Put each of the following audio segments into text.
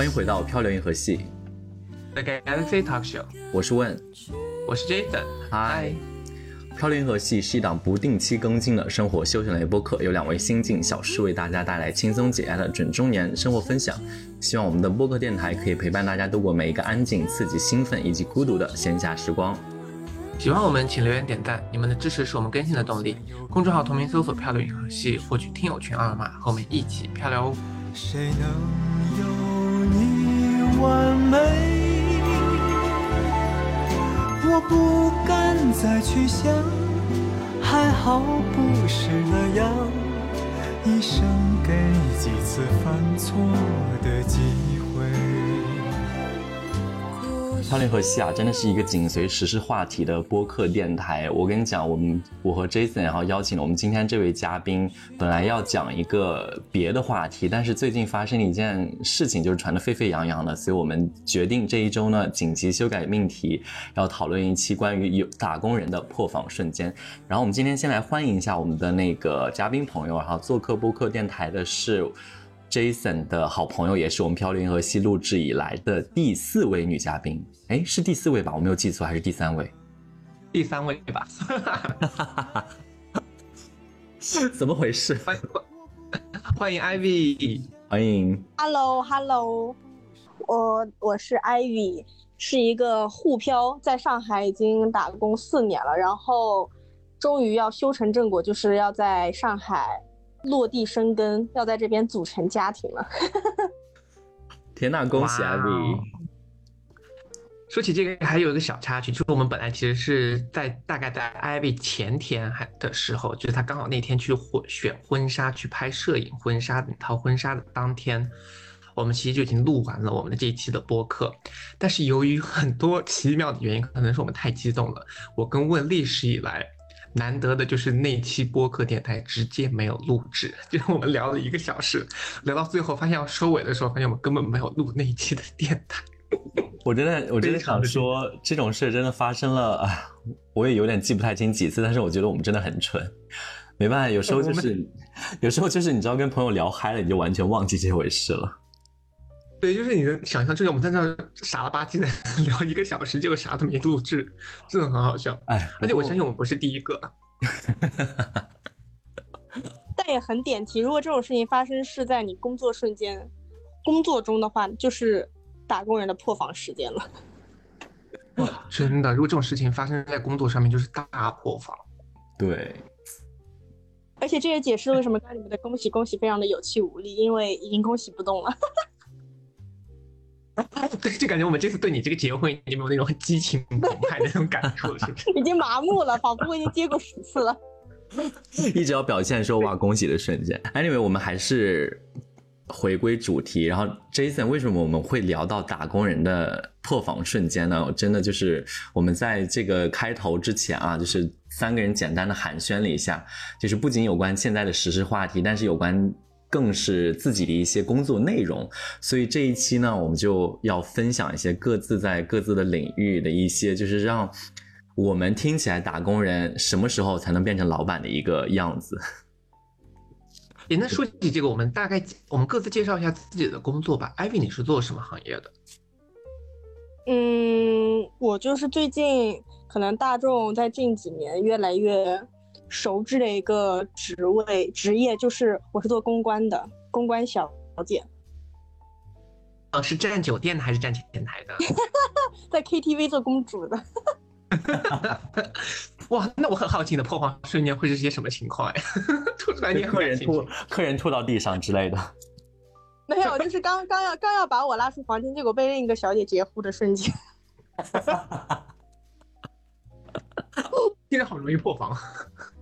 欢迎回到漂流银河系，The Galaxy Talk Show，我是问，我是 Jason，嗨。漂流银河系是一档不定期更新的生活休闲类播客，由两位新晋小师为大家带来轻松解压的准中年生活分享。希望我们的播客电台可以陪伴大家度过每一个安静、刺激、兴奋以及孤独的闲暇时光。喜欢我们，请留言点赞，你们的支持是我们更新的动力。公众号同名搜索“漂流银河系”，获取听友群二维码，和我们一起漂流哦。谁能有你完美？我不敢再去想，还好不是那样。一生给几次犯错的机会。漂流河西啊，真的是一个紧随时事话题的播客电台。我跟你讲，我们我和 Jason 然后邀请了我们今天这位嘉宾，本来要讲一个别的话题，但是最近发生了一件事情，就是传得沸沸扬扬的，所以我们决定这一周呢紧急修改命题，要讨论一期关于有打工人的破防瞬间。然后我们今天先来欢迎一下我们的那个嘉宾朋友，然后做客播客电台的是。Jason 的好朋友，也是我们漂流银河系录制以来的第四位女嘉宾。哎，是第四位吧？我没有记错，还是第三位？第三位吧。怎么回事？欢迎欢迎 Ivy，欢迎。Hello，Hello，我我是 Ivy，是一个沪漂，在上海已经打工四年了，然后终于要修成正果，就是要在上海。落地生根，要在这边组成家庭了。天呐，恭喜艾薇！说起这个，还有一个小插曲，就是我们本来其实是在大概在艾薇前天还的时候，就是她刚好那天去婚选婚纱去拍摄影婚纱那套婚纱的当天，我们其实就已经录完了我们的这一期的播客。但是由于很多奇妙的原因，可能是我们太激动了，我跟问历史以来。难得的就是那期播客电台直接没有录制，就是我们聊了一个小时，聊到最后发现要收尾的时候，发现我们根本没有录那一期的电台。我真的，我真的想说，这种事真的发生了啊！我也有点记不太清几次，但是我觉得我们真的很蠢。没办法，有时候就是，有时候就是你知道，跟朋友聊嗨了，你就完全忘记这回事了。对，就是你的想象，就是我们在那傻了吧唧的 聊一个小时，结果啥都没录制，真的很好笑。哎，而且我相信我们不是第一个，但也很点题。如果这种事情发生是在你工作瞬间、工作中的话，就是打工人的破防时间了。哇，真的，如果这种事情发生在工作上面，就是大破防。对，而且这也解释了为什么刚你们的恭喜恭喜非常的有气无力，因为已经恭喜不动了。对，就感觉我们这次对你这个结婚已经没有那种很激情澎湃的那种感触了，是不是？已经麻木了，仿佛我已经接过十次了。一直要表现说哇恭喜的瞬间。Anyway，我们还是回归主题。然后 Jason，为什么我们会聊到打工人的破防瞬间呢？真的就是我们在这个开头之前啊，就是三个人简单的寒暄了一下，就是不仅有关现在的时事话题，但是有关。更是自己的一些工作内容，所以这一期呢，我们就要分享一些各自在各自的领域的一些，就是让我们听起来打工人什么时候才能变成老板的一个样子。也那说起这个，我们大概我们各自介绍一下自己的工作吧。艾薇，你是做什么行业的？嗯，我就是最近可能大众在近几年越来越。熟知的一个职位职业就是我是做公关的，公关小姐。哦，是站酒店的还是站前台的？在 KTV 做公主的。哇，那我很好奇你的破防瞬间会是些什么情况呀？吐出来你客人吐，客人吐到地上之类的。没有，就是刚刚要刚要把我拉出房间，结果被另一个小姐截胡的瞬间。现在好容易破防。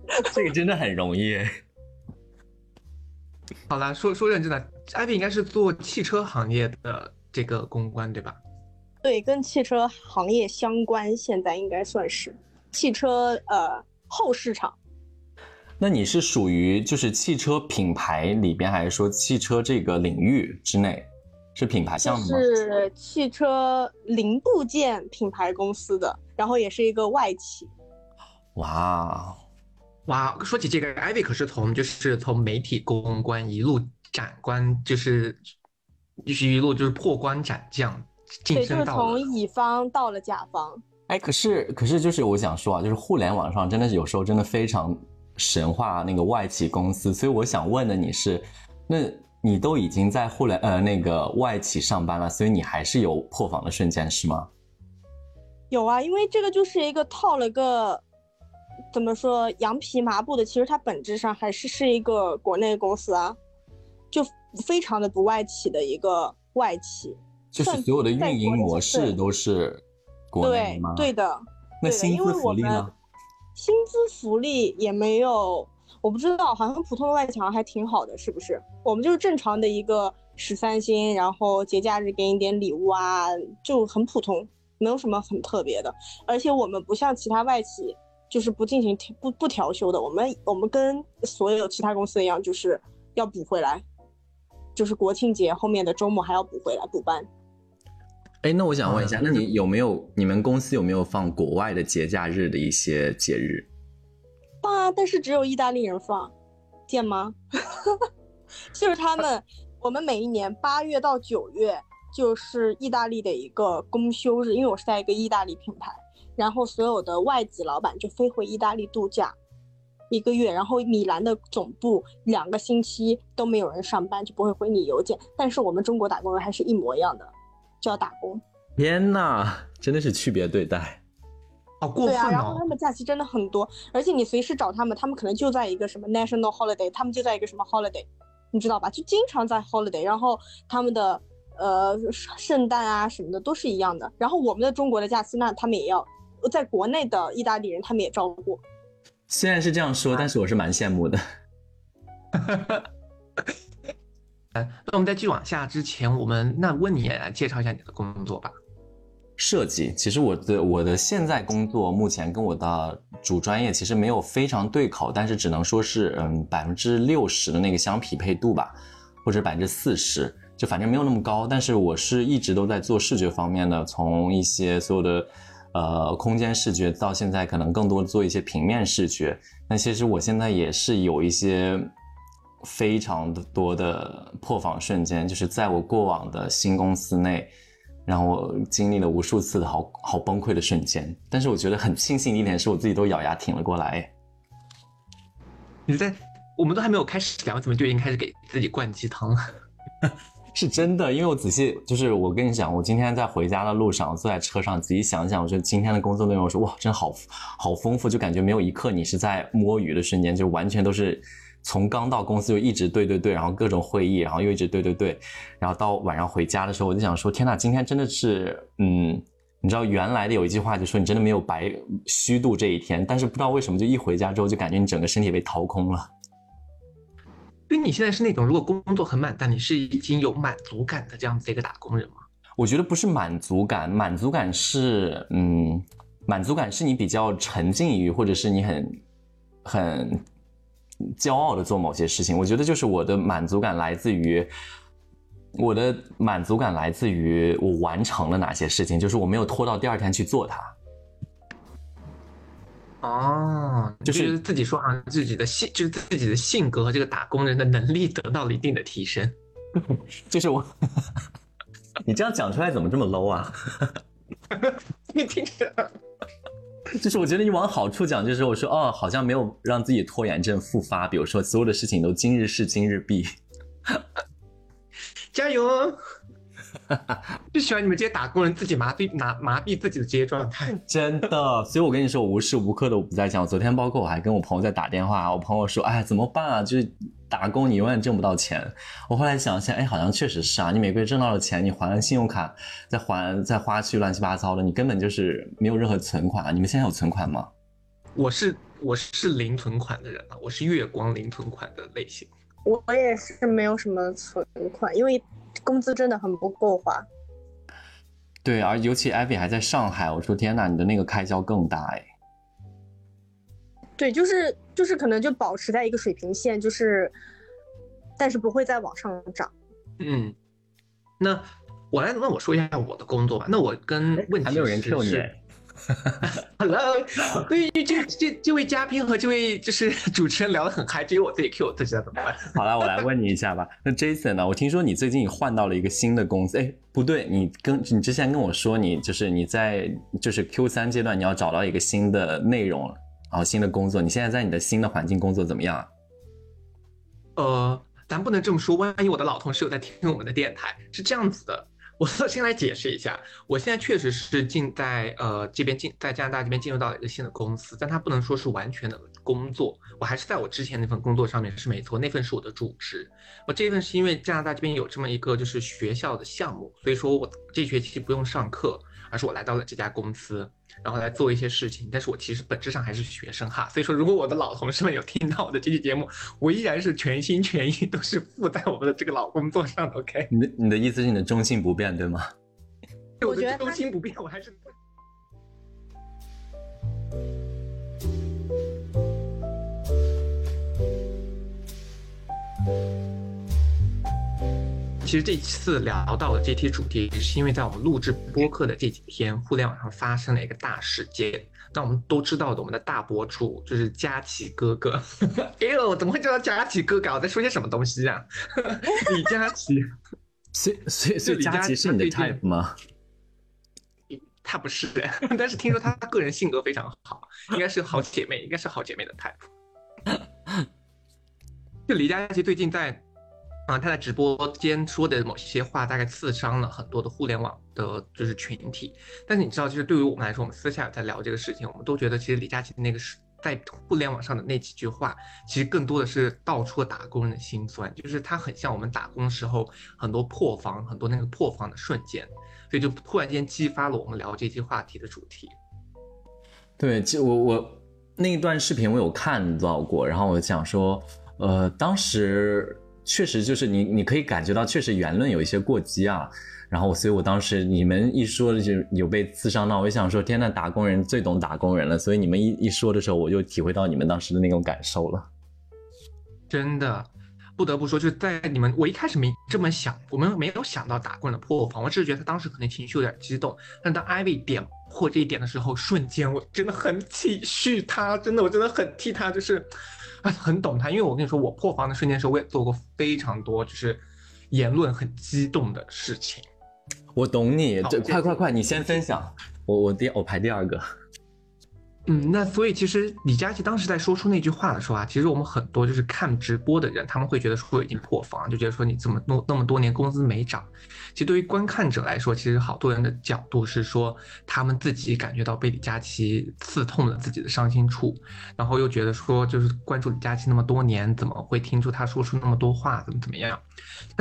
这个真的很容易。好了，说说认真的，艾比应该是做汽车行业的这个公关，对吧？对，跟汽车行业相关，现在应该算是汽车呃后市场。那你是属于就是汽车品牌里边，还是说汽车这个领域之内？是品牌项目吗？是汽车零部件品牌公司的，然后也是一个外企。哇。哇，说起这个，艾薇可是从就是从媒体公关一路斩关，就是就是一路就是破关斩将，晋对，就是升到从乙方到了甲方。哎，可是可是就是我想说啊，就是互联网上真的是有时候真的非常神话那个外企公司，所以我想问的你是，那你都已经在互联呃那个外企上班了，所以你还是有破防的瞬间是吗？有啊，因为这个就是一个套了个怎么说羊皮麻布的，其实它本质上还是是一个国内公司啊，就非常的不外企的一个外企。就是所有的运营模式都是国内对吗？对的，对的那薪资因为我们福利呢？薪资福利也没有，我不知道，好像普通的外企好像还挺好的，是不是？我们就是正常的一个十三薪，然后节假日给你点礼物啊，就很普通，没有什么很特别的。而且我们不像其他外企，就是不进行调不不调休的，我们我们跟所有其他公司一样，就是要补回来，就是国庆节后面的周末还要补回来补班。哎，那我想问一下，嗯那你有没有你们公司有没有放国外的节假日的一些节日？放啊，但是只有意大利人放，见吗？就是他们，我们每一年八月到九月就是意大利的一个公休日，因为我是在一个意大利品牌，然后所有的外籍老板就飞回意大利度假一个月，然后米兰的总部两个星期都没有人上班，就不会回你邮件，但是我们中国打工人还是一模一样的，就要打工。天呐，真的是区别对待。好过对啊，然后他！们假期真的很多，而且你随时找他们，他们可能就在一个什么 national holiday，他们就在一个什么 holiday，你知道吧？就经常在 holiday，然后他们的呃圣诞啊什么的都是一样的。然后我们的中国的假期，那他们也要在国内的意大利人他们也照顾。虽然是这样说，但是我是蛮羡慕的。那我们在继续往下之前，我们那温你也来介绍一下你的工作吧。设计，其实我的我的现在工作目前跟我的主专业其实没有非常对口，但是只能说是嗯百分之六十的那个相匹配度吧，或者百分之四十，就反正没有那么高。但是我是一直都在做视觉方面的，从一些所有的呃空间视觉到现在可能更多做一些平面视觉。那其实我现在也是有一些非常多的破防瞬间，就是在我过往的新公司内。让我经历了无数次的好好崩溃的瞬间，但是我觉得很庆幸一点是我自己都咬牙挺了过来。你在我们都还没有开始聊，怎么就已经开始给自己灌鸡汤了？是真的，因为我仔细就是我跟你讲，我今天在回家的路上，坐在车上仔细想想，我觉得今天的工作内容，我说哇，真好好丰富，就感觉没有一刻你是在摸鱼的瞬间，就完全都是从刚到公司就一直对对对，然后各种会议，然后又一直对对对，然后到晚上回家的时候，我就想说，天呐，今天真的是，嗯，你知道原来的有一句话就说你真的没有白虚度这一天，但是不知道为什么就一回家之后就感觉你整个身体被掏空了。因为你现在是那种如果工作很满，但你是已经有满足感的这样子的一个打工人吗？我觉得不是满足感，满足感是，嗯，满足感是你比较沉浸于，或者是你很很骄傲的做某些事情。我觉得就是我的满足感来自于，我的满足感来自于我完成了哪些事情，就是我没有拖到第二天去做它。哦，就是自己说好像自己的性，就是自己的性格和这个打工人的能力得到了一定的提升。就是我，你这样讲出来怎么这么 low 啊？你听着，就是我觉得你往好处讲，就是我说哦，好像没有让自己拖延症复发，比如说所有的事情都今日事今日毕。加油！哦！就喜欢你们这些打工人自己麻痹麻麻痹自己的职业状态。真的，所以我跟你说，我无时无刻都不在讲。昨天包括我还跟我朋友在打电话，我朋友说：“哎，怎么办啊？就是打工你永远挣不到钱。”我后来想一下，哎，好像确实是啊。你每个月挣到了钱，你还了信用卡，再还再花去乱七八糟的，你根本就是没有任何存款啊。你们现在有存款吗？我是我是零存款的人啊，我是月光零存款的类型。我我也是没有什么存款，因为工资真的很不够花。对，而尤其艾比还在上海，我说天呐，你的那个开销更大哎。对，就是就是可能就保持在一个水平线，就是，但是不会再往上涨。嗯，那我来，那我说一下我的工作吧。那我跟问题还没有人是 Q 你 Hello，对于这这这位嘉宾和这位就是主持人聊得很嗨，只有我自己 Q 我自己，怎么办？好了，我来问你一下吧。那 Jason 呢？我听说你最近换到了一个新的公司，哎，不对，你跟你之前跟我说，你就是你在就是 Q 三阶段你要找到一个新的内容，然后新的工作。你现在在你的新的环境工作怎么样？呃，咱不能这么说，万一我的老同事有在听我们的电台，是这样子的。我先来解释一下，我现在确实是进在呃这边进在加拿大这边进入到了一个新的公司，但它不能说是完全的工作，我还是在我之前那份工作上面是没错，那份是我的主职。我这份是因为加拿大这边有这么一个就是学校的项目，所以说我这学期不用上课，而是我来到了这家公司。然后来做一些事情，但是我其实本质上还是学生哈，所以说如果我的老同事们有听到我的这期节目，我依然是全心全意都是附在我们的这个老工作上的。OK，你的你的意思是你的中心不变对吗？我觉得中心不变，我还是。其实这次聊到的这期主题，是因为在我们录制播客的这几天，互联网上发生了一个大事件。那我们都知道的，我们的大博主就是佳琪哥哥。哎呦，怎么会叫他佳琪哥哥？我在说些什么东西啊？李佳琦，所以所以所以佳琪是你的 type 吗？他不是，但是听说他个人性格非常好，应该是好姐妹，应该是好姐妹的 type。就李佳琦最近在。啊，他在直播间说的某些话，大概刺伤了很多的互联网的，就是群体。但是你知道，就是对于我们来说，我们私下在聊这个事情，我们都觉得，其实李佳琦那个是在互联网上的那几句话，其实更多的是道出了打工人的心酸，就是他很像我们打工时候很多破防，很多那个破防的瞬间，所以就突然间激发了我们聊这期话题的主题。对，就我我那一段视频我有看到过，然后我就想说，呃，当时。确实就是你，你可以感觉到确实言论有一些过激啊，然后所以我当时你们一说就有被刺伤到，我想说天呐，打工人最懂打工人了，所以你们一一说的时候，我就体会到你们当时的那种感受了。真的，不得不说，就在你们我一开始没这么想，我们没有想到打棍的破防，我只是觉得他当时可能情绪有点激动，但当艾薇点破这一点的时候，瞬间我真的很体恤他，真的我真的很替他，就是。啊，很懂他，因为我跟你说，我破防的瞬间时候，我也做过非常多，就是言论很激动的事情。我懂你，这快快快，你先分享，我我第我排第二个。嗯，那所以其实李佳琦当时在说出那句话的时候啊，其实我们很多就是看直播的人，他们会觉得说已经破防，就觉得说你怎么弄那么多年工资没涨。其实对于观看者来说，其实好多人的角度是说他们自己感觉到被李佳琦刺痛了自己的伤心处，然后又觉得说就是关注李佳琦那么多年，怎么会听出他说出那么多话，怎么怎么样？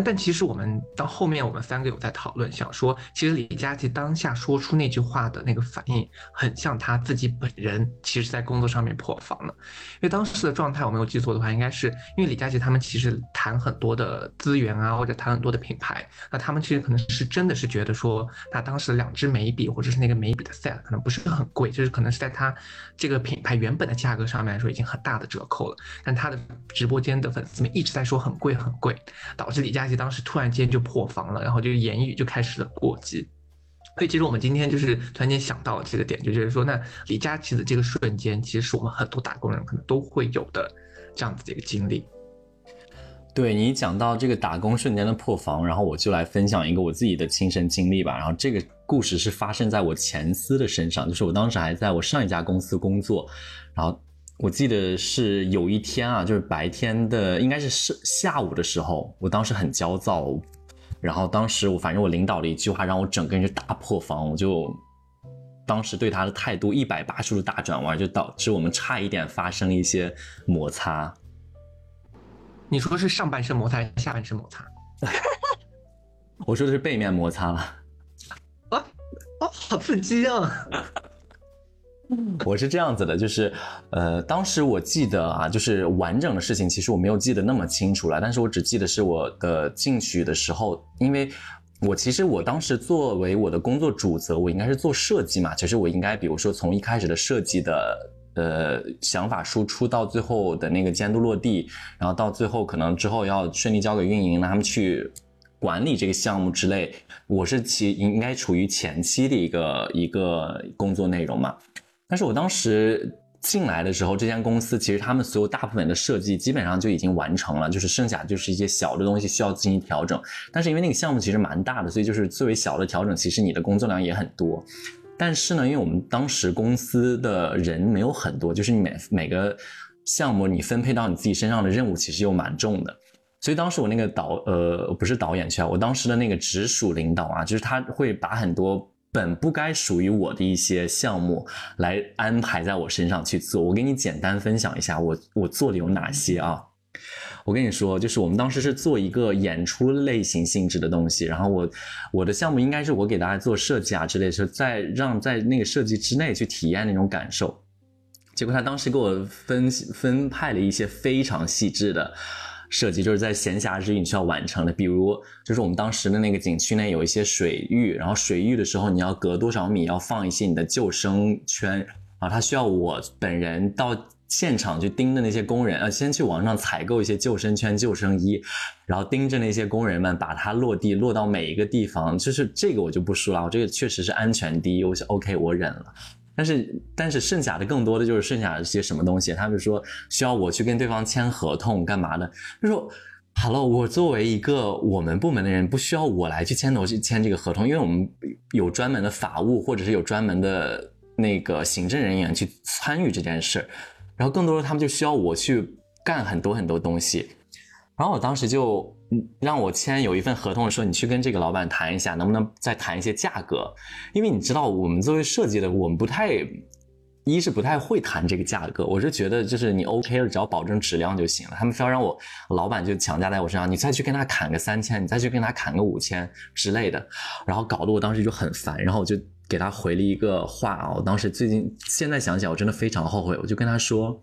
但其实我们到后面我们三个有在讨论，想说其实李佳琦当下说出那句话的那个反应，很像他自己本人。其实，在工作上面破防了，因为当时的状态，我没有记错的话，应该是因为李佳琦他们其实谈很多的资源啊，或者谈很多的品牌，那他们其实可能是真的是觉得说，那当时两支眉笔或者是那个眉笔的 set 可能不是很贵，就是可能是在他这个品牌原本的价格上面来说已经很大的折扣了，但他的直播间的粉丝们一直在说很贵很贵，导致李佳琦当时突然间就破防了，然后就言语就开始了过激。所以其实我们今天就是突然间想到了这个点，就觉得说，那李佳琦的这个瞬间，其实是我们很多打工人可能都会有的这样子的一个经历。对你讲到这个打工瞬间的破防，然后我就来分享一个我自己的亲身经历吧。然后这个故事是发生在我前司的身上，就是我当时还在我上一家公司工作，然后我记得是有一天啊，就是白天的，应该是是下午的时候，我当时很焦躁。然后当时我反正我领导的一句话让我整个人就大破防，我就当时对他的态度一百八十度大转弯，就导致我们差一点发生一些摩擦。你说是上半身摩擦还是下半身摩擦？我说的是背面摩擦了。啊啊，好刺激啊！我是这样子的，就是，呃，当时我记得啊，就是完整的事情，其实我没有记得那么清楚了，但是我只记得是我的进去的时候，因为我其实我当时作为我的工作主责，我应该是做设计嘛，其实我应该，比如说从一开始的设计的，呃，想法输出到最后的那个监督落地，然后到最后可能之后要顺利交给运营，让他们去。管理这个项目之类，我是其应该处于前期的一个一个工作内容嘛。但是我当时进来的时候，这间公司其实他们所有大部分的设计基本上就已经完成了，就是剩下就是一些小的东西需要进行调整。但是因为那个项目其实蛮大的，所以就是作为小的调整，其实你的工作量也很多。但是呢，因为我们当时公司的人没有很多，就是你每每个项目你分配到你自己身上的任务其实又蛮重的，所以当时我那个导呃不是导演去啊，我当时的那个直属领导啊，就是他会把很多本不该属于我的一些项目来安排在我身上去做。我给你简单分享一下我我做的有哪些啊。我跟你说，就是我们当时是做一个演出类型性质的东西，然后我我的项目应该是我给大家做设计啊之类，是在让在那个设计之内去体验那种感受。结果他当时给我分分派了一些非常细致的设计，就是在闲暇之余你需要完成的，比如就是我们当时的那个景区内有一些水域，然后水域的时候你要隔多少米要放一些你的救生圈，啊，他需要我本人到。现场去盯着那些工人，呃，先去网上采购一些救生圈、救生衣，然后盯着那些工人们把它落地，落到每一个地方。就是这个我就不说了，我这个确实是安全第一，我是 OK，我忍了。但是，但是剩下的更多的就是剩下的些什么东西，他们说需要我去跟对方签合同干嘛的？就说好了我作为一个我们部门的人，不需要我来去牵头去签这个合同，因为我们有专门的法务或者是有专门的那个行政人员去参与这件事。然后更多的他们就需要我去干很多很多东西，然后我当时就让我签有一份合同，说你去跟这个老板谈一下，能不能再谈一些价格，因为你知道我们作为设计的，我们不太，一是不太会谈这个价格，我是觉得就是你 OK 了，只要保证质量就行了。他们非要让我老板就强加在我身上，你再去跟他砍个三千，你再去跟他砍个五千之类的，然后搞得我当时就很烦，然后我就。给他回了一个话啊，我当时最近现在想起来，我真的非常后悔。我就跟他说，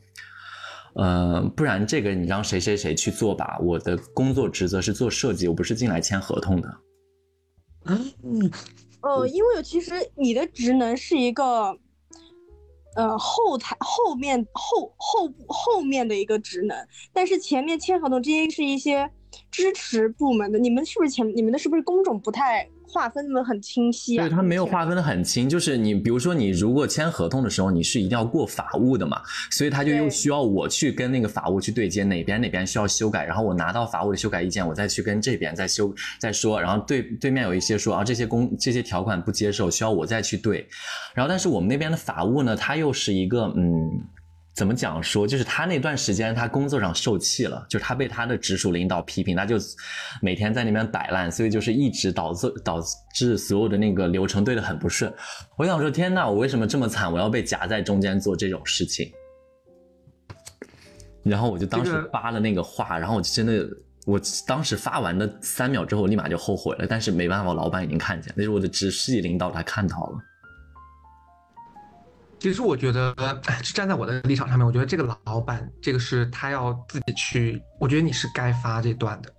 呃，不然这个你让谁谁谁去做吧。我的工作职责是做设计，我不是进来签合同的。嗯，呃，因为其实你的职能是一个，呃，后台后面后后后面的一个职能，但是前面签合同这些是一些支持部门的。你们是不是前你们的是不是工种不太？划分的很清晰，对他没有划分的很清，就是你比如说你如果签合同的时候，你是一定要过法务的嘛，所以他就又需要我去跟那个法务去对接，哪边哪边需要修改，然后我拿到法务的修改意见，我再去跟这边再修再说，然后对对面有一些说啊这些工这些条款不接受，需要我再去对，然后但是我们那边的法务呢，他又是一个嗯。怎么讲说？就是他那段时间，他工作上受气了，就是他被他的直属领导批评，他就每天在那边摆烂，所以就是一直导致导致所有的那个流程对的很不顺。我想说，天呐，我为什么这么惨？我要被夹在中间做这种事情。然后我就当时发了那个话，然后我就真的，我当时发完的三秒之后，我立马就后悔了。但是没办法，老板已经看见，那是我的直系领导，他看到了。其实我觉得，就站在我的立场上面，我觉得这个老板，这个是他要自己去。我觉得你是该发这段的，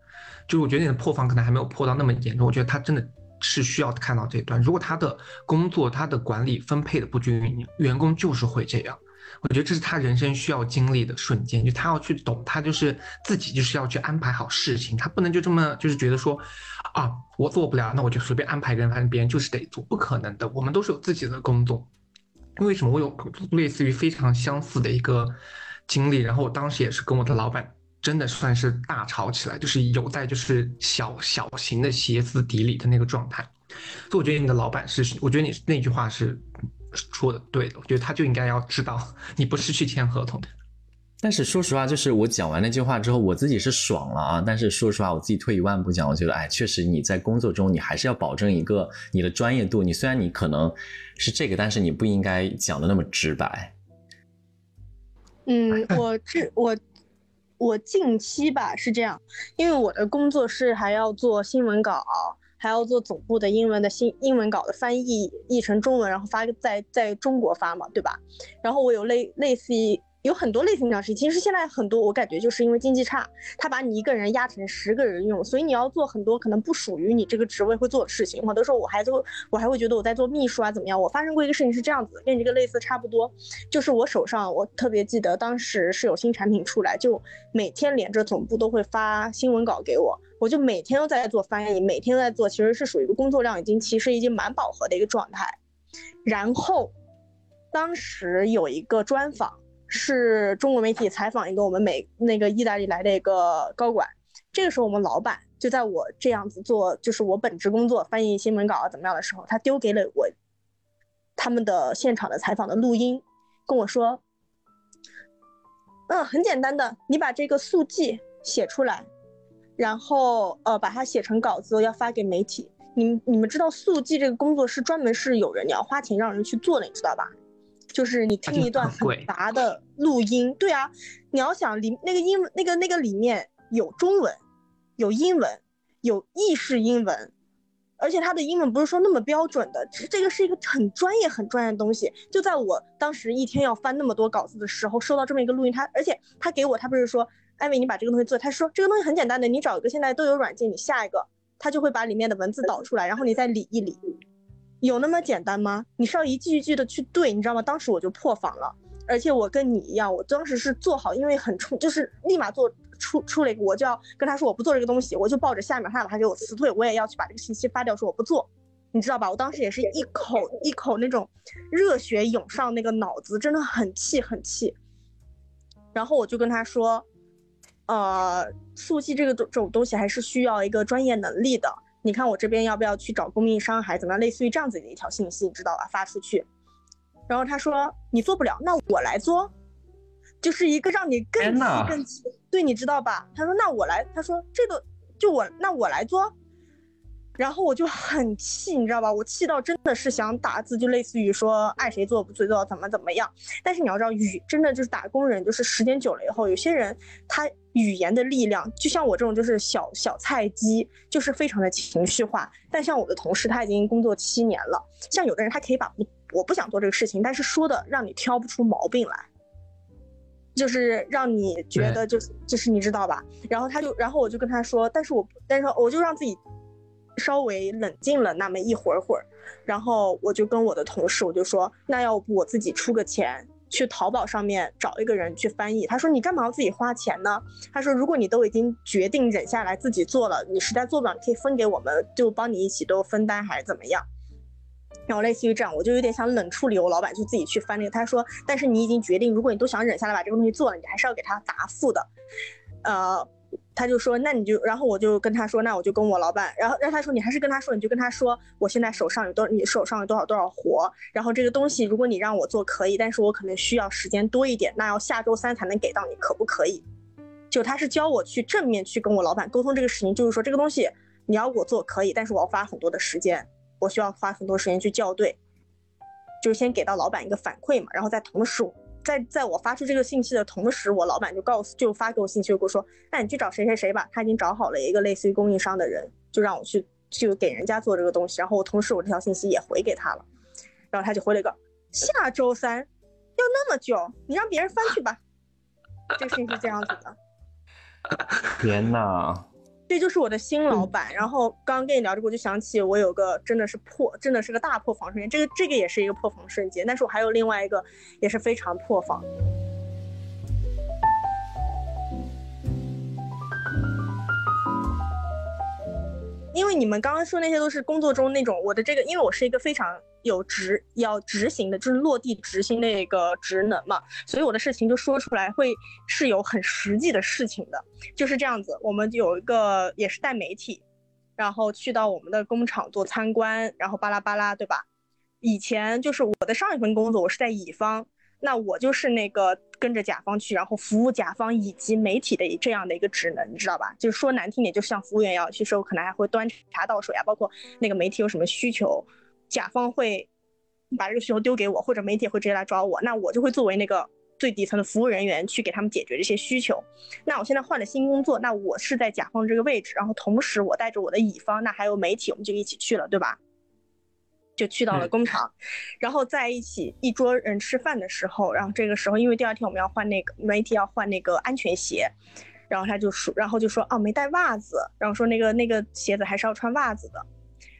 就是我觉得你的破防可能还没有破到那么严重。我觉得他真的是需要看到这段。如果他的工作、他的管理分配的不均匀，员工就是会这样。我觉得这是他人生需要经历的瞬间，就他要去懂，他就是自己就是要去安排好事情，他不能就这么就是觉得说，啊，我做不了，那我就随便安排人，反正别人就是得做，不可能的。我们都是有自己的工作。为什么我有类似于非常相似的一个经历？然后我当时也是跟我的老板真的算是大吵起来，就是有在就是小小型的歇斯底里的那个状态。所以我觉得你的老板是，我觉得你那句话是说的对的。我觉得他就应该要知道 你不是去签合同的。但是说实话，就是我讲完那句话之后，我自己是爽了啊。但是说实话，我自己退一万步讲，我觉得，哎，确实你在工作中，你还是要保证一个你的专业度。你虽然你可能是这个，但是你不应该讲的那么直白。嗯，我这我我近期吧是这样，因为我的工作是还要做新闻稿，还要做总部的英文的新英文稿的翻译译成中文，然后发在在中国发嘛，对吧？然后我有类类似于。有很多类型讲师，其实现在很多我感觉就是因为经济差，他把你一个人压成十个人用，所以你要做很多可能不属于你这个职位会做的事情。很多时候我还做，我还会觉得我在做秘书啊怎么样？我发生过一个事情是这样子，跟你这个类似差不多，就是我手上我特别记得当时是有新产品出来，就每天连着总部都会发新闻稿给我，我就每天都在做翻译，每天都在做，其实是属于一个工作量已经其实已经蛮饱和的一个状态。然后，当时有一个专访，是中国媒体采访一个我们美那个意大利来的一个高管，这个时候我们老板就在我这样子做，就是我本职工作翻译新闻稿啊怎么样的时候，他丢给了我他们的现场的采访的录音，跟我说。嗯，很简单的，你把这个速记写出来，然后呃把它写成稿子，要发给媒体。你你们知道速记这个工作是专门是有人你要花钱让人去做的，你知道吧？就是你听一段很杂的录音，对啊，你要想里那个英那个那个里面有中文，有英文，有意式英文。而且他的英文不是说那么标准的，这个是一个很专业、很专业的东西。就在我当时一天要翻那么多稿子的时候，收到这么一个录音，他而且他给我，他不是说，艾薇，你把这个东西做，他说这个东西很简单的，你找一个现在都有软件，你下一个，他就会把里面的文字导出来，然后你再理一理，有那么简单吗？你是要一句一句的去对，你知道吗？当时我就破防了，而且我跟你一样，我当时是做好，因为很冲，就是立马做。出出了一个，我就要跟他说我不做这个东西，我就抱着下一秒他把他给我辞退，我也要去把这个信息发掉，说我不做，你知道吧？我当时也是一口一口那种热血涌上那个脑子，真的很气很气。然后我就跟他说，呃，速记这个这种东西还是需要一个专业能力的，你看我这边要不要去找供应商，还怎么样？类似于这样子的一条信息，你知道吧？发出去。然后他说你做不了，那我来做。就是一个让你更气更气，对，你知道吧？他说那我来，他说这个就我那我来做，然后我就很气，你知道吧？我气到真的是想打字，就类似于说爱谁做不做做怎么怎么样。但是你要知道语真的就是打工人，就是时间久了以后，有些人他语言的力量，就像我这种就是小小菜鸡，就是非常的情绪化。但像我的同事他已经工作七年了，像有的人他可以把我不想做这个事情，但是说的让你挑不出毛病来。就是让你觉得就是就是你知道吧，然后他就然后我就跟他说，但是我但是我就让自己稍微冷静了那么一会儿会儿，然后我就跟我的同事我就说，那要不我自己出个钱去淘宝上面找一个人去翻译。他说你干嘛要自己花钱呢？他说如果你都已经决定忍下来自己做了，你实在做不了，你可以分给我们，就帮你一起都分担还是怎么样？然后类似于这样，我就有点想冷处理我老板，就自己去翻那个。他说，但是你已经决定，如果你都想忍下来把这个东西做了，你还是要给他答复的。呃，他就说，那你就，然后我就跟他说，那我就跟我老板，然后让他说，你还是跟他说，你就跟他说，我现在手上有多，你手上有多少多少活，然后这个东西如果你让我做可以，但是我可能需要时间多一点，那要下周三才能给到你，可不可以？就他是教我去正面去跟我老板沟通这个事情，就是说这个东西你要我做可以，但是我要花很多的时间。我需要花很多时间去校对，就是先给到老板一个反馈嘛，然后再同时，在在我发出这个信息的同时，我老板就告诉就发给我信息，就跟我说，那你去找谁谁谁吧，他已经找好了一个类似于供应商的人，就让我去去给人家做这个东西，然后我同时我这条信息也回给他了，然后他就回了一个下周三，要那么久，你让别人翻去吧，这个事情是这样子的，天呐！这就是我的新老板，然后刚刚跟你聊这个，我就想起我有个真的是破，真的是个大破防瞬间。这个这个也是一个破防瞬间，但是我还有另外一个也是非常破防。因为你们刚刚说那些都是工作中那种我的这个，因为我是一个非常有执要执行的，就是落地执行的一个职能嘛，所以我的事情就说出来会是有很实际的事情的，就是这样子。我们有一个也是带媒体，然后去到我们的工厂做参观，然后巴拉巴拉，对吧？以前就是我的上一份工作，我是在乙方。那我就是那个跟着甲方去，然后服务甲方以及媒体的这样的一个职能，你知道吧？就是说难听点，就像服务员一样，其实我可能还会端茶倒水啊，包括那个媒体有什么需求，甲方会把这个需求丢给我，或者媒体会直接来找我，那我就会作为那个最底层的服务人员去给他们解决这些需求。那我现在换了新工作，那我是在甲方这个位置，然后同时我带着我的乙方，那还有媒体，我们就一起去了，对吧？就去到了工厂，然后在一起一桌人吃饭的时候，然后这个时候因为第二天我们要换那个媒体要换那个安全鞋，然后他就说，然后就说哦没带袜子，然后说那个那个鞋子还是要穿袜子的。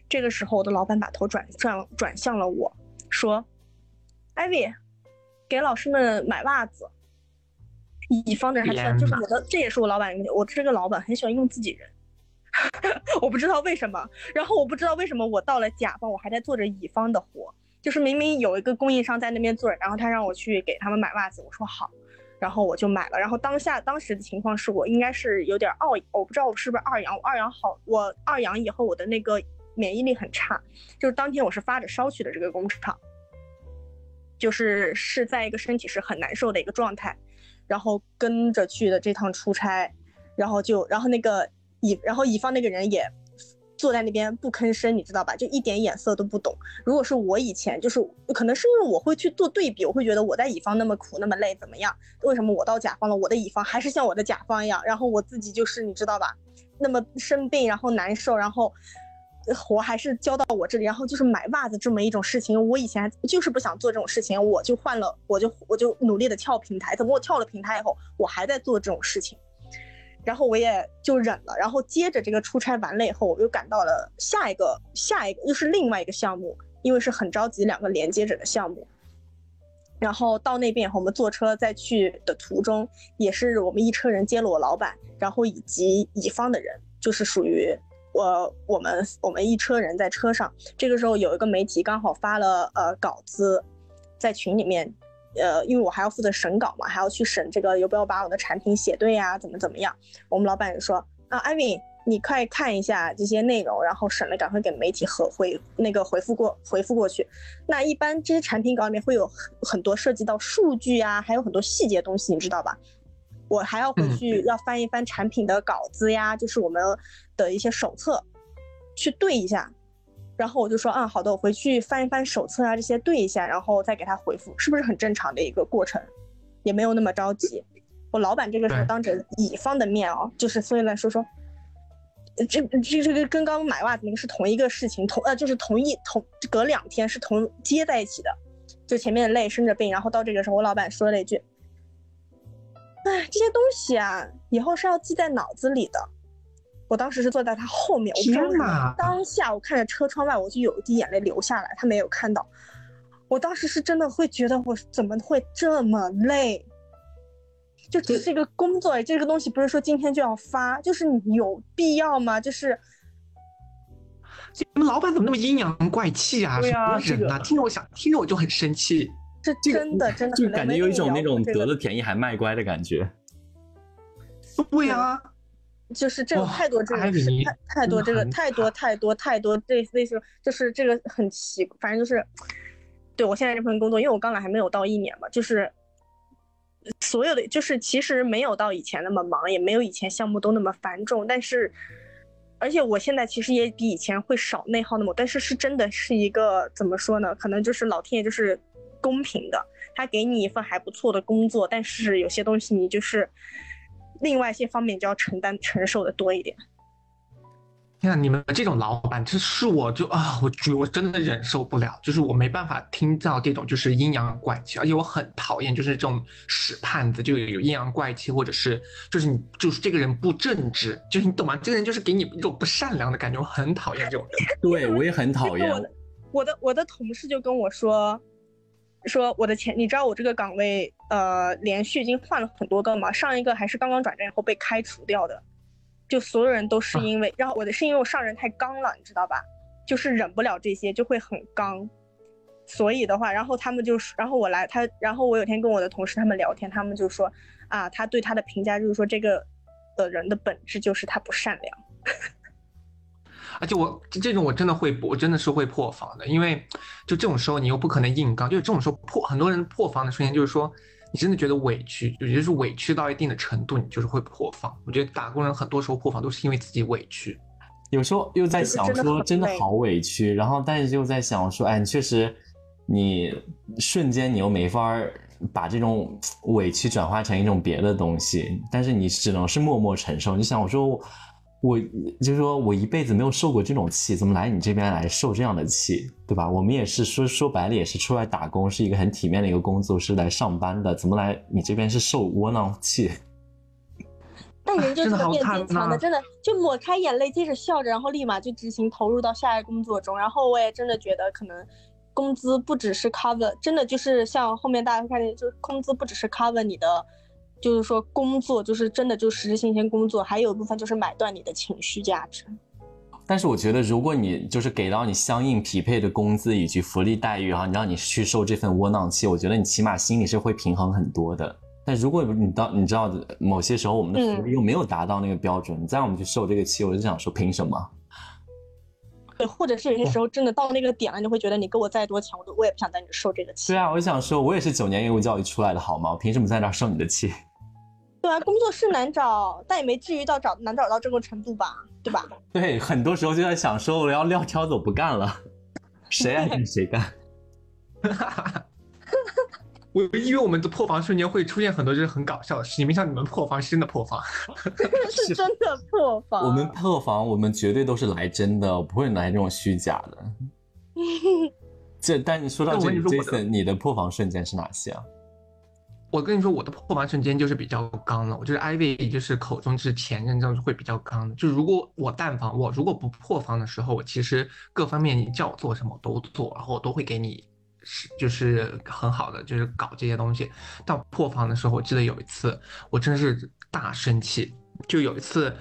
这个时候我的老板把头转转转向了我，说，艾薇，给老师们买袜子。乙方的人还喜欢，就是我的，这也是我老板，我这个老板很喜欢用自己人。我不知道为什么。然后我不知道为什么我到了甲方，我还在做着乙方的活，就是明明有一个供应商在那边做，然后他让我去给他们买袜子，我说好，然后我就买了。然后当下当时的情况是我应该是有点二，我不知道我是不是二阳，我二阳好，我二阳以后我的那个免疫力很差，就是当天我是发着烧去的这个工厂，就是是在一个身体是很难受的一个状态，然后跟着去的这趟出差。然后就，然后那个乙，然后乙方那个人也坐在那边不吭声，你知道吧？就一点眼色都不懂。如果是我以前，就是可能是因为我会去做对比，我会觉得我在乙方那么苦那么累，怎么样？为什么我到甲方了，我的乙方还是像我的甲方一样？然后我自己就是你知道吧？那么生病，然后难受，然后活还是交到我这里，然后就是买袜子这么一种事情，我以前就是不想做这种事情，我就换了，我就我就努力的跳平台。怎么我跳了平台以后，我还在做这种事情？然后我也就忍了，然后接着这个出差完了以后，我又赶到了下一个下一个又是另外一个项目，因为是很着急两个连接着的项目。然后到那边以后，我们坐车再去的途中，也是我们一车人接了我老板，然后以及乙方的人，就是属于我我们我们一车人在车上。这个时候有一个媒体刚好发了呃稿子，在群里面。呃，因为我还要负责审稿嘛，还要去审这个有没有把我的产品写对呀，怎么怎么样？我们老板就说啊，艾米，你快看一下这些内容，然后审了赶快给媒体和回那个回复过回复过去。那一般这些产品稿里面会有很很多涉及到数据啊，还有很多细节东西，你知道吧？我还要回去要翻一翻产品的稿子呀，就是我们的一些手册，去对一下。然后我就说，啊，好的，我回去翻一翻手册啊，这些对一下，然后再给他回复，是不是很正常的一个过程？也没有那么着急。我老板这个时候当着乙方的面哦，就是所以来说说，这这这个跟刚刚买袜子那个是同一个事情，同呃就是同一同隔两天是同接在一起的，就前面累生着病，然后到这个时候我老板说了一句，哎，这些东西啊，以后是要记在脑子里的。我当时是坐在他后面，我天哪！当下我看着车窗外，我就有一滴眼泪流下来。他没有看到，我当时是真的会觉得我怎么会这么累？就只是一个工作，这个东西不是说今天就要发，就是你有必要吗？就是你们老板怎么那么阴阳怪气啊？什么人啊？听着我想，听着我就很生气。这真的真的，就感觉有一种那种得了便宜还卖乖的感觉。对啊。就是这种太多这种事，太太多这个太多太多太多这类似，就是这个很奇，反正就是，对我现在这份工作，因为我刚来还没有到一年嘛，就是所有的就是其实没有到以前那么忙，也没有以前项目都那么繁重，但是而且我现在其实也比以前会少内耗那么，但是是真的是一个怎么说呢？可能就是老天爷就是公平的，他给你一份还不错的工作，但是有些东西你就是。另外一些方面就要承担承受的多一点。天啊，你们这种老板，这是我就啊，我觉我真的忍受不了，就是我没办法听到这种就是阴阳怪气，而且我很讨厌就是这种屎胖子，就有阴阳怪气，或者是就是你就是这个人不正直，就是你懂吗？这个人就是给你一种不善良的感觉，我很讨厌这种人。对，我也很讨厌。我的我的我的同事就跟我说。说我的前，你知道我这个岗位，呃，连续已经换了很多个嘛，上一个还是刚刚转正以后被开除掉的，就所有人都是因为，然后我的是因为我上人太刚了，你知道吧？就是忍不了这些，就会很刚，所以的话，然后他们就，然后我来他，然后我有天跟我的同事他们聊天，他们就说，啊，他对他的评价就是说这个的人的本质就是他不善良。而且我这种我真的会，我真的是会破防的，因为就这种时候你又不可能硬刚，就是这种时候破很多人破防的瞬间，就是说你真的觉得委屈，也就是委屈到一定的程度，你就是会破防。我觉得打工人很多时候破防都是因为自己委屈，有时候又在想说真的好委屈，然后但是又在想说，哎，你确实你瞬间你又没法把这种委屈转化成一种别的东西，但是你只能是默默承受。你想我说。我就是说，我一辈子没有受过这种气，怎么来你这边来受这样的气，对吧？我们也是说说白了，也是出来打工，是一个很体面的一个工作，是来上班的，怎么来你这边是受窝囊气？但人就是变坚强的，真的就抹开眼泪，接着笑着，然后立马就执行投入到下一个工作中。然后我也真的觉得，可能工资不只是 cover，真的就是像后面大家看见，就是工资不只是 cover 你的。就是说工作就是真的就实质性先工作，还有一部分就是买断你的情绪价值。但是我觉得，如果你就是给到你相应匹配的工资以及福利待遇，然后你让你去受这份窝囊气，我觉得你起码心里是会平衡很多的。但如果你到你知道某些时候我们的福利又没有达到那个标准，你再让我们去受这个气，我就想说凭什么？对，或者是有些时候真的到那个点了，你会觉得你给我再多钱，我都我也不想在你受这个气。对啊，我想说，我也是九年义务教育出来的，好吗？我凭什么在那受你的气？对啊，工作是难找，但也没至于到找难找到这个程度吧？对吧？对，很多时候就在想说，我要撂挑子，我不干了，谁爱干谁干。我以为我们的破防瞬间会出现很多就是很搞笑的事情，没想到你们破防是真的破防，是真的破防。我们破防，我们绝对都是来真的，不会来这种虚假的。这，但你说到这，Jason，你的破防瞬间是哪些啊？我跟你说，我的破防瞬间就是比较刚的。我就是 Ivy 就是口中是前任，这样会比较刚的。就如果我但凡我如果不破防的时候，我其实各方面你叫我做什么我都做，然后我都会给你。是，就是很好的，就是搞这些东西。到破防的时候，我记得有一次，我真是大生气。就有一次，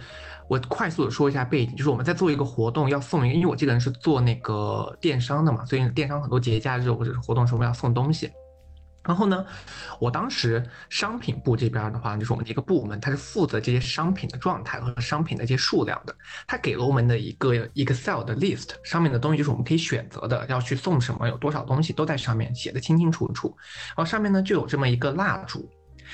我快速的说一下背景，就是我们在做一个活动，要送一个，因为我这个人是做那个电商的嘛，所以电商很多节假日或者是活动时候，要送东西。然后呢，我当时商品部这边的话，就是我们的一个部门，它是负责这些商品的状态和商品的一些数量的。它给了我们的一个 Excel 的 list，上面的东西就是我们可以选择的，要去送什么，有多少东西都在上面写的清清楚楚。然后上面呢就有这么一个蜡烛，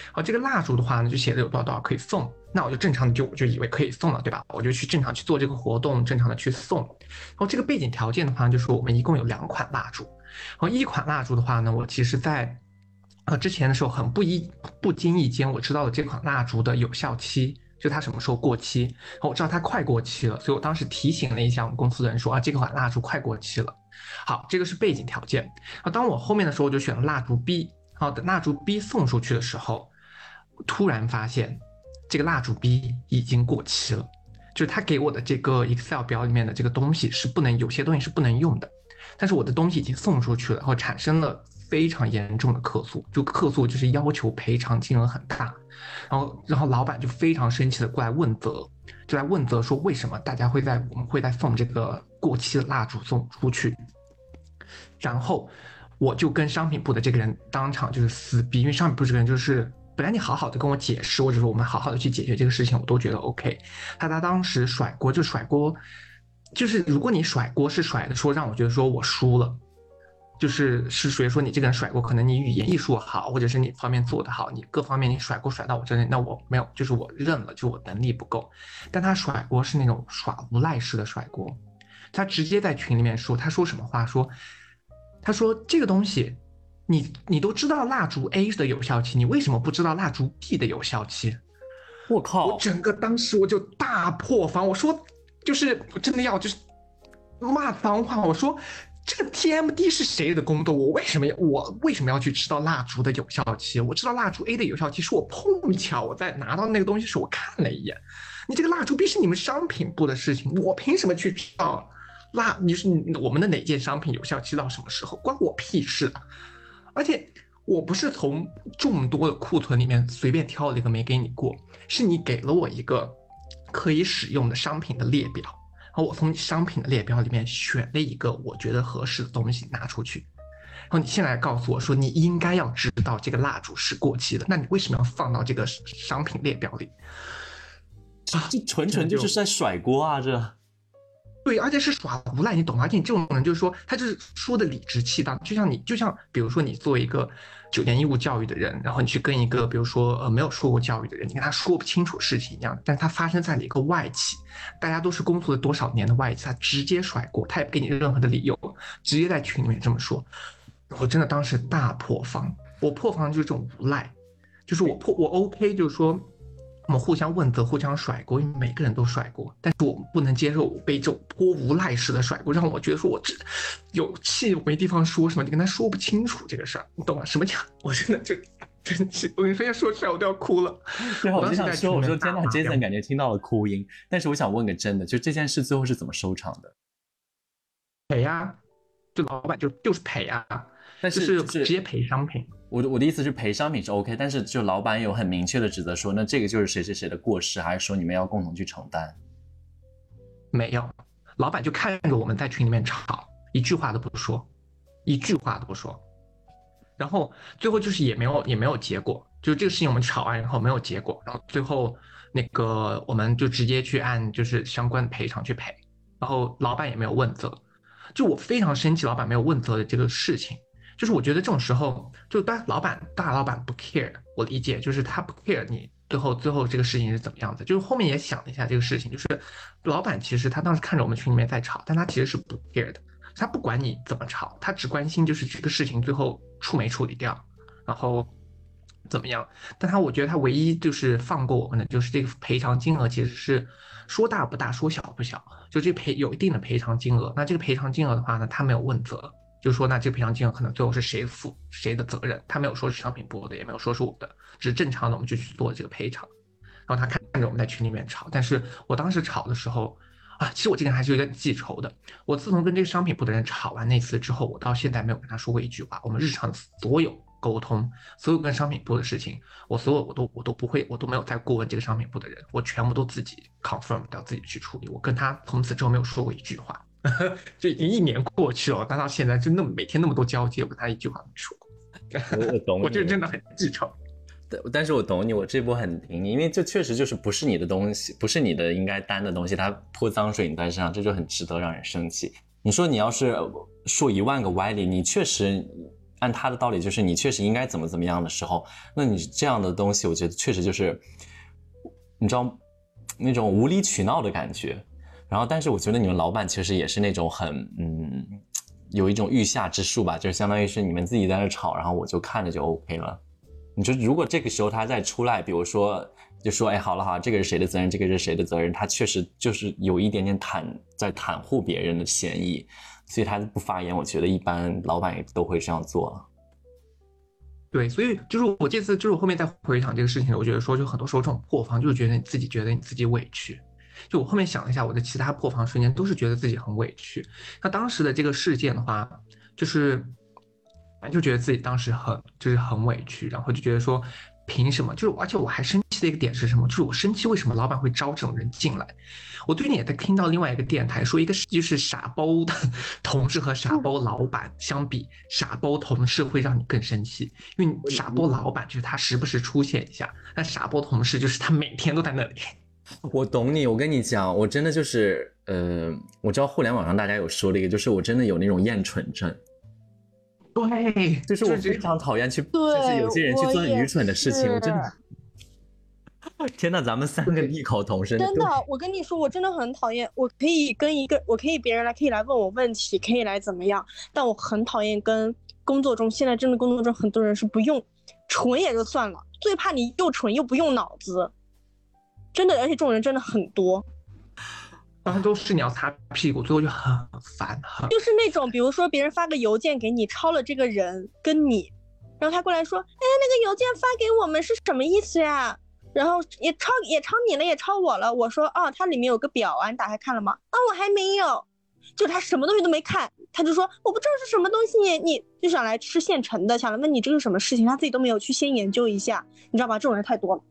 然后，这个蜡烛的话呢就写的有多少多少可以送，那我就正常的就就以为可以送了，对吧？我就去正常去做这个活动，正常的去送。然后这个背景条件的话，就是我们一共有两款蜡烛，然后一款蜡烛的话呢，我其实在。啊，之前的时候很不一不经意间，我知道了这款蜡烛的有效期，就它什么时候过期。然后我知道它快过期了，所以我当时提醒了一下我们公司的人说啊，这款蜡烛快过期了。好，这个是背景条件。啊，当我后面的时候我就选了蜡烛 B。好，等蜡烛 B 送出去的时候，突然发现这个蜡烛 B 已经过期了，就是他给我的这个 Excel 表里面的这个东西是不能，有些东西是不能用的。但是我的东西已经送出去了，然后产生了。非常严重的客诉，就客诉就是要求赔偿金额很大，然后然后老板就非常生气的过来问责，就来问责说为什么大家会在我们会在送这个过期的蜡烛送出去，然后我就跟商品部的这个人当场就是撕逼，因为商品部这个人就是本来你好好的跟我解释，或者说我们好好的去解决这个事情，我都觉得 OK，他他当时甩锅就甩锅，就是如果你甩锅是甩的说让我觉得说我输了。就是是属于说你这个人甩锅，可能你语言艺术好，或者是你方面做得好，你各方面你甩锅甩到我这里，那我没有，就是我认了，就我能力不够。但他甩锅是那种耍无赖式的甩锅，他直接在群里面说，他说什么话？说，他说这个东西，你你都知道蜡烛 A 的有效期，你为什么不知道蜡烛 B 的有效期？我靠！我整个当时我就大破防，我说就是真的要就是骂脏话，我说。这个 TMD 是谁的工作？我为什么要我为什么要去知道蜡烛的有效期？我知道蜡烛 A 的有效期是我碰巧我在拿到那个东西时我看了一眼。你这个蜡烛 B 是你们商品部的事情，我凭什么去知道蜡？你是我们的哪件商品有效期到什么时候？关我屁事！而且我不是从众多的库存里面随便挑了一个没给你过，是你给了我一个可以使用的商品的列表。然后我从商品的列表里面选了一个我觉得合适的东西拿出去，然后你现在告诉我说你应该要知道这个蜡烛是过期的，那你为什么要放到这个商品列表里？啊，这纯纯就是在甩锅啊！这，对，而且是耍无赖，你懂吗？而且你这种人就是说他就是说的理直气壮，就像你就像比如说你作为一个。九年义务教育的人，然后你去跟一个比如说呃没有受过教育的人，你跟他说不清楚事情一样，但是他发生在了一个外企，大家都是工作了多少年的外企，他直接甩锅，他也不给你任何的理由，直接在群里面这么说，我真的当时大破防，我破防就是这种无赖，就是我破我 OK，就是说。我们互相问责，互相甩锅，因为每个人都甩锅，但是我们不能接受被这种泼无赖式的甩锅，让我觉得说我这有气没地方说，什么你跟他说不清楚这个事儿，你懂吗？什么叫我真的就真气？我跟你说要，说出来我都要哭了。对，我就想说，我说真的，Jason 感觉听到了哭音，但是我想问个真的，就这件事最后是怎么收场的？赔呀？就老板就就是赔啊，但是就是直接赔商品。我的我的意思是赔商品是 OK，但是就老板有很明确的指责说，那这个就是谁谁谁的过失，还是说你们要共同去承担？没有，老板就看着我们在群里面吵，一句话都不说，一句话都不说。然后最后就是也没有也没有结果，就这个事情我们吵完以后没有结果，然后最后那个我们就直接去按就是相关的赔偿去赔，然后老板也没有问责，就我非常生气，老板没有问责的这个事情，就是我觉得这种时候就当老板大老板不 care，我理解就是他不 care 你最后最后这个事情是怎么样子，就是后面也想了一下这个事情，就是老板其实他当时看着我们群里面在吵，但他其实是不 care 的。他不管你怎么吵，他只关心就是这个事情最后处没处理掉，然后怎么样。但他我觉得他唯一就是放过我们的，就是这个赔偿金额其实是说大不大，说小不小，就这赔有一定的赔偿金额。那这个赔偿金额的话呢，他没有问责，就说那这个赔偿金额可能最后是谁负谁的责任，他没有说是商品部的，也没有说是我的，只是正常的我们就去做这个赔偿。然后他看着我们在群里面吵，但是我当时吵的时候。啊，其实我这个人还是有点记仇的。我自从跟这个商品部的人吵完那次之后，我到现在没有跟他说过一句话。我们日常所有沟通，所有跟商品部的事情，我所有我都我都不会，我都没有再过问这个商品部的人，我全部都自己 confirm 掉，自己去处理。我跟他从此之后没有说过一句话，就已经一年过去了，但到现在就那么每天那么多交接，我跟他一句话没说过。我我懂，我就真的很记仇。但但是我懂你，我这波很挺你，因为这确实就是不是你的东西，不是你的应该担的东西，他泼脏水你在身上，这就很值得让人生气。你说你要是说一万个歪理，你确实按他的道理，就是你确实应该怎么怎么样的时候，那你这样的东西，我觉得确实就是你知道那种无理取闹的感觉。然后，但是我觉得你们老板其实也是那种很嗯，有一种欲下之术吧，就是相当于是你们自己在那吵，然后我就看着就 OK 了。你说，如果这个时候他再出来，比如说，就说，哎，好了好，这个是谁的责任？这个是谁的责任？他确实就是有一点点袒在袒护别人的嫌疑，所以他不发言。我觉得一般老板也都会这样做了。对，所以就是我这次就是我后面再回想这个事情，我觉得说，就很多时候这种破防，就是觉得你自己觉得你自己委屈。就我后面想了一下，我的其他破防瞬间都是觉得自己很委屈。那当时的这个事件的话，就是。就觉得自己当时很就是很委屈，然后就觉得说，凭什么？就是而且我还生气的一个点是什么？就是我生气为什么老板会招这种人进来？我最近也在听到另外一个电台说，一个就是傻包的同事和傻包老板相比，傻包同事会让你更生气，因为傻包老板就是他时不时出现一下，但傻包同事就是他每天都在那里。我懂你，我跟你讲，我真的就是，呃，我知道互联网上大家有说的一个，就是我真的有那种厌蠢症。对，就是我非常讨厌去，就是有些人去做愚蠢的事情，我真的。天呐，咱们三个异口同声。真的，我跟你说，我真的很讨厌。我可以跟一个，我可以别人来，可以来问我问题，可以来怎么样？但我很讨厌跟工作中，现在真的工作中很多人是不用，蠢也就算了，最怕你又蠢又不用脑子。真的，而且这种人真的很多。然后都是你要擦屁股，最后就很烦，就是那种，比如说别人发个邮件给你，抄了这个人跟你，然后他过来说，哎，那个邮件发给我们是什么意思呀？然后也抄也抄你了，也抄我了。我说，哦，它里面有个表啊，你打开看了吗？啊，我还没有。就他什么东西都没看，他就说我不知道是什么东西，你你就想来吃现成的，想来问你这是什么事情，他自己都没有去先研究一下，你知道吧？这种人太多了。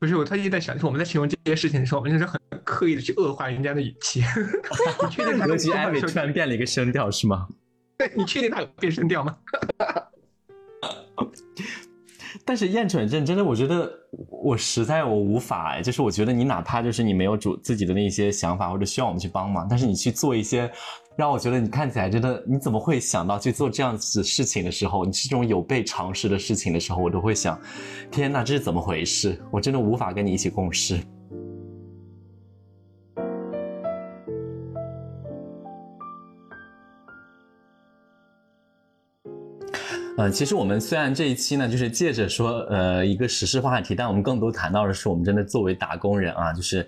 不是我特意在想，就是我们在形容这些事情的时候，我们就是很刻意的去恶化人家的语气。你确定他格局艾薇突然变了一个声调是吗？对，你确定他有变声调吗？但是厌蠢症真的，我觉得我实在我无法哎，就是我觉得你哪怕就是你没有主自己的那些想法或者需要我们去帮忙，但是你去做一些让我觉得你看起来真的你怎么会想到去做这样子事情的时候，你是这种有被尝试的事情的时候，我都会想，天哪，这是怎么回事？我真的无法跟你一起共事。呃，其实我们虽然这一期呢，就是借着说呃一个时事话题，但我们更多谈到的是我们真的作为打工人啊，就是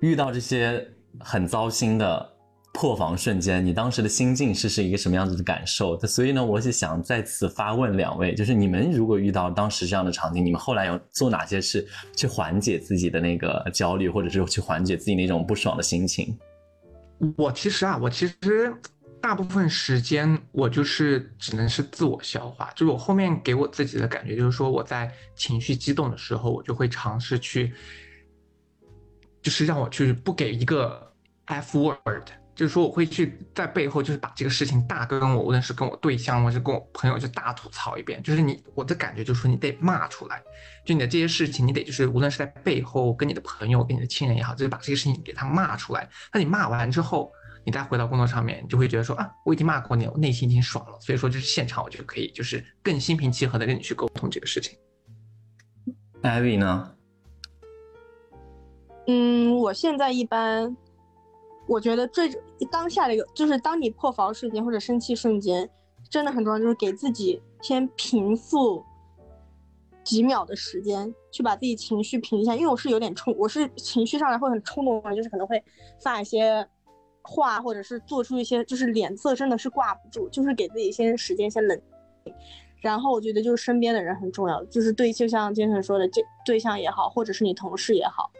遇到这些很糟心的破防瞬间，你当时的心境是是一个什么样子的感受？所以呢，我是想在此发问两位，就是你们如果遇到当时这样的场景，你们后来有做哪些事去缓解自己的那个焦虑，或者是去缓解自己那种不爽的心情？我其实啊，我其实大部分时间我就是只能是自我消化，就是我后面给我自己的感觉就是说，我在情绪激动的时候，我就会尝试去，就是让我去不给一个 F word。就是说，我会去在背后，就是把这个事情大跟我，无论是跟我对象，或是跟我朋友，就大吐槽一遍。就是你，我的感觉就是说，你得骂出来，就你的这些事情，你得就是无论是在背后跟你的朋友、跟你的亲人也好，就是把这个事情给他骂出来。那你骂完之后，你再回到工作上面，你就会觉得说啊，我已经骂过你，我内心已经爽了。所以说，就是现场我就可以就是更心平气和的跟你去沟通这个事情。艾薇呢？嗯，我现在一般。我觉得最当下的一个，就是当你破防瞬间或者生气瞬间，真的很重要，就是给自己先平复几秒的时间，去把自己情绪平一下。因为我是有点冲，我是情绪上来会很冲动的，就是可能会发一些话，或者是做出一些，就是脸色真的是挂不住，就是给自己先时间先冷静。然后我觉得就是身边的人很重要，就是对，就像金晨说的，这对象也好，或者是你同事也好，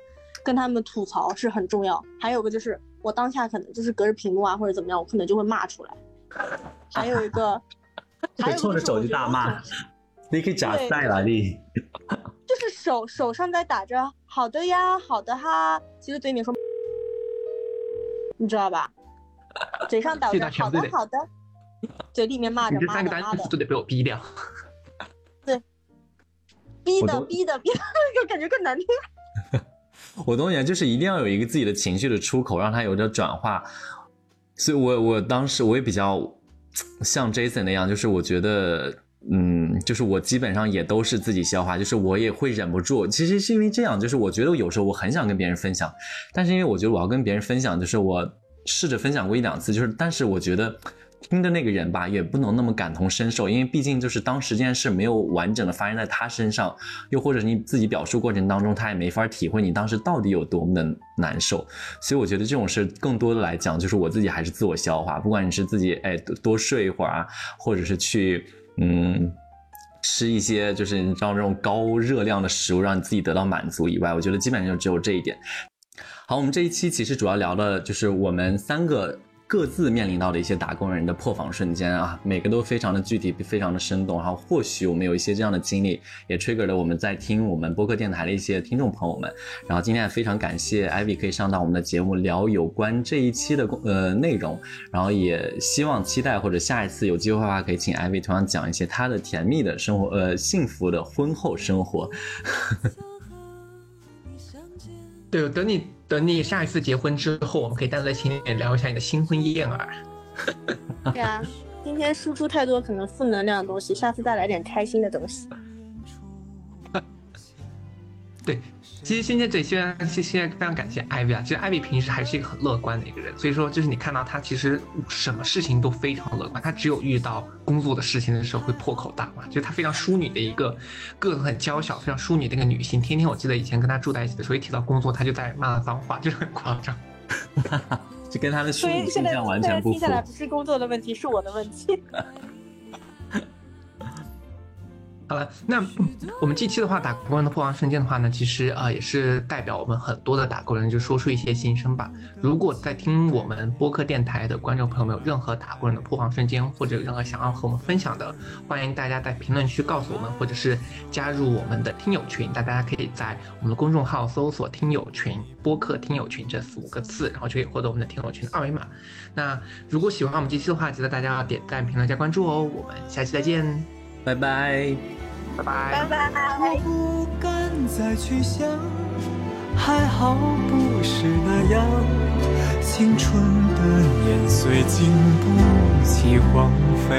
跟他们吐槽是很重要。还有个就是。我当下可能就是隔着屏幕啊，或者怎么样，我可能就会骂出来。还有一个，还冲着手机大骂，你可以假赛了你。就是手手上在打着“好的呀，好的哈”，其实嘴里面说，你知道吧？嘴上打着“好的好的”，嘴里面骂着骂着骂的，都得被我逼掉。对，逼的逼的逼的，就 感觉更难听。我懂你，就是一定要有一个自己的情绪的出口，让它有点转化。所以，我我当时我也比较像 Jason 那样，就是我觉得，嗯，就是我基本上也都是自己消化，就是我也会忍不住。其实是因为这样，就是我觉得有时候我很想跟别人分享，但是因为我觉得我要跟别人分享，就是我试着分享过一两次，就是但是我觉得。听的那个人吧，也不能那么感同身受，因为毕竟就是当时这件事没有完整的发生在他身上，又或者你自己表述过程当中，他也没法体会你当时到底有多么的难受。所以我觉得这种事更多的来讲，就是我自己还是自我消化。不管你是自己哎多睡一会儿啊，或者是去嗯吃一些就是你知道那种高热量的食物，让你自己得到满足以外，我觉得基本上就只有这一点。好，我们这一期其实主要聊的就是我们三个。各自面临到的一些打工人的破防瞬间啊，每个都非常的具体，非常的生动。然后或许我们有一些这样的经历，也 trigger 了我们在听我们播客电台的一些听众朋友们。然后今天也非常感谢 Ivy 可以上到我们的节目聊有关这一期的呃内容。然后也希望期待或者下一次有机会的话，可以请 Ivy 同样讲一些她的甜蜜的生活，呃，幸福的婚后生活。对，等你。等你下一次结婚之后，我们可以单独在群里面聊一下你的新婚燕尔。对啊，今天输出太多可能负能量的东西，下次再来点开心的东西。对。其实现在对，现在现现在非常感谢艾薇啊。其实艾薇平时还是一个很乐观的一个人，所以说就是你看到他其实什么事情都非常乐观，他只有遇到工作的事情的时候会破口大骂。就是她非常淑女的一个个子很娇小、非常淑女的一个女性。天天我记得以前跟她住在一起的时候，一提到工作，她就在骂脏话，就是很夸张。就跟她的淑女形象完全不符。听下来不是工作的问题，是我的问题。好了，那我们这期的话，打工人的破防瞬间的话呢，其实啊也是代表我们很多的打工人，就说出一些心声吧。如果在听我们播客电台的观众朋友们有任何打工人的破防瞬间，或者有任何想要和我们分享的，欢迎大家在评论区告诉我们，或者是加入我们的听友群。大家可以在我们的公众号搜索“听友群”、“播客听友群”这四五个字，然后就可以获得我们的听友群的二维码。那如果喜欢我们这期的话，记得大家要点赞、评论、加关注哦。我们下期再见。拜拜，拜拜，拜拜。我不敢再去想，还好不是那样。青春的年岁经不起荒废。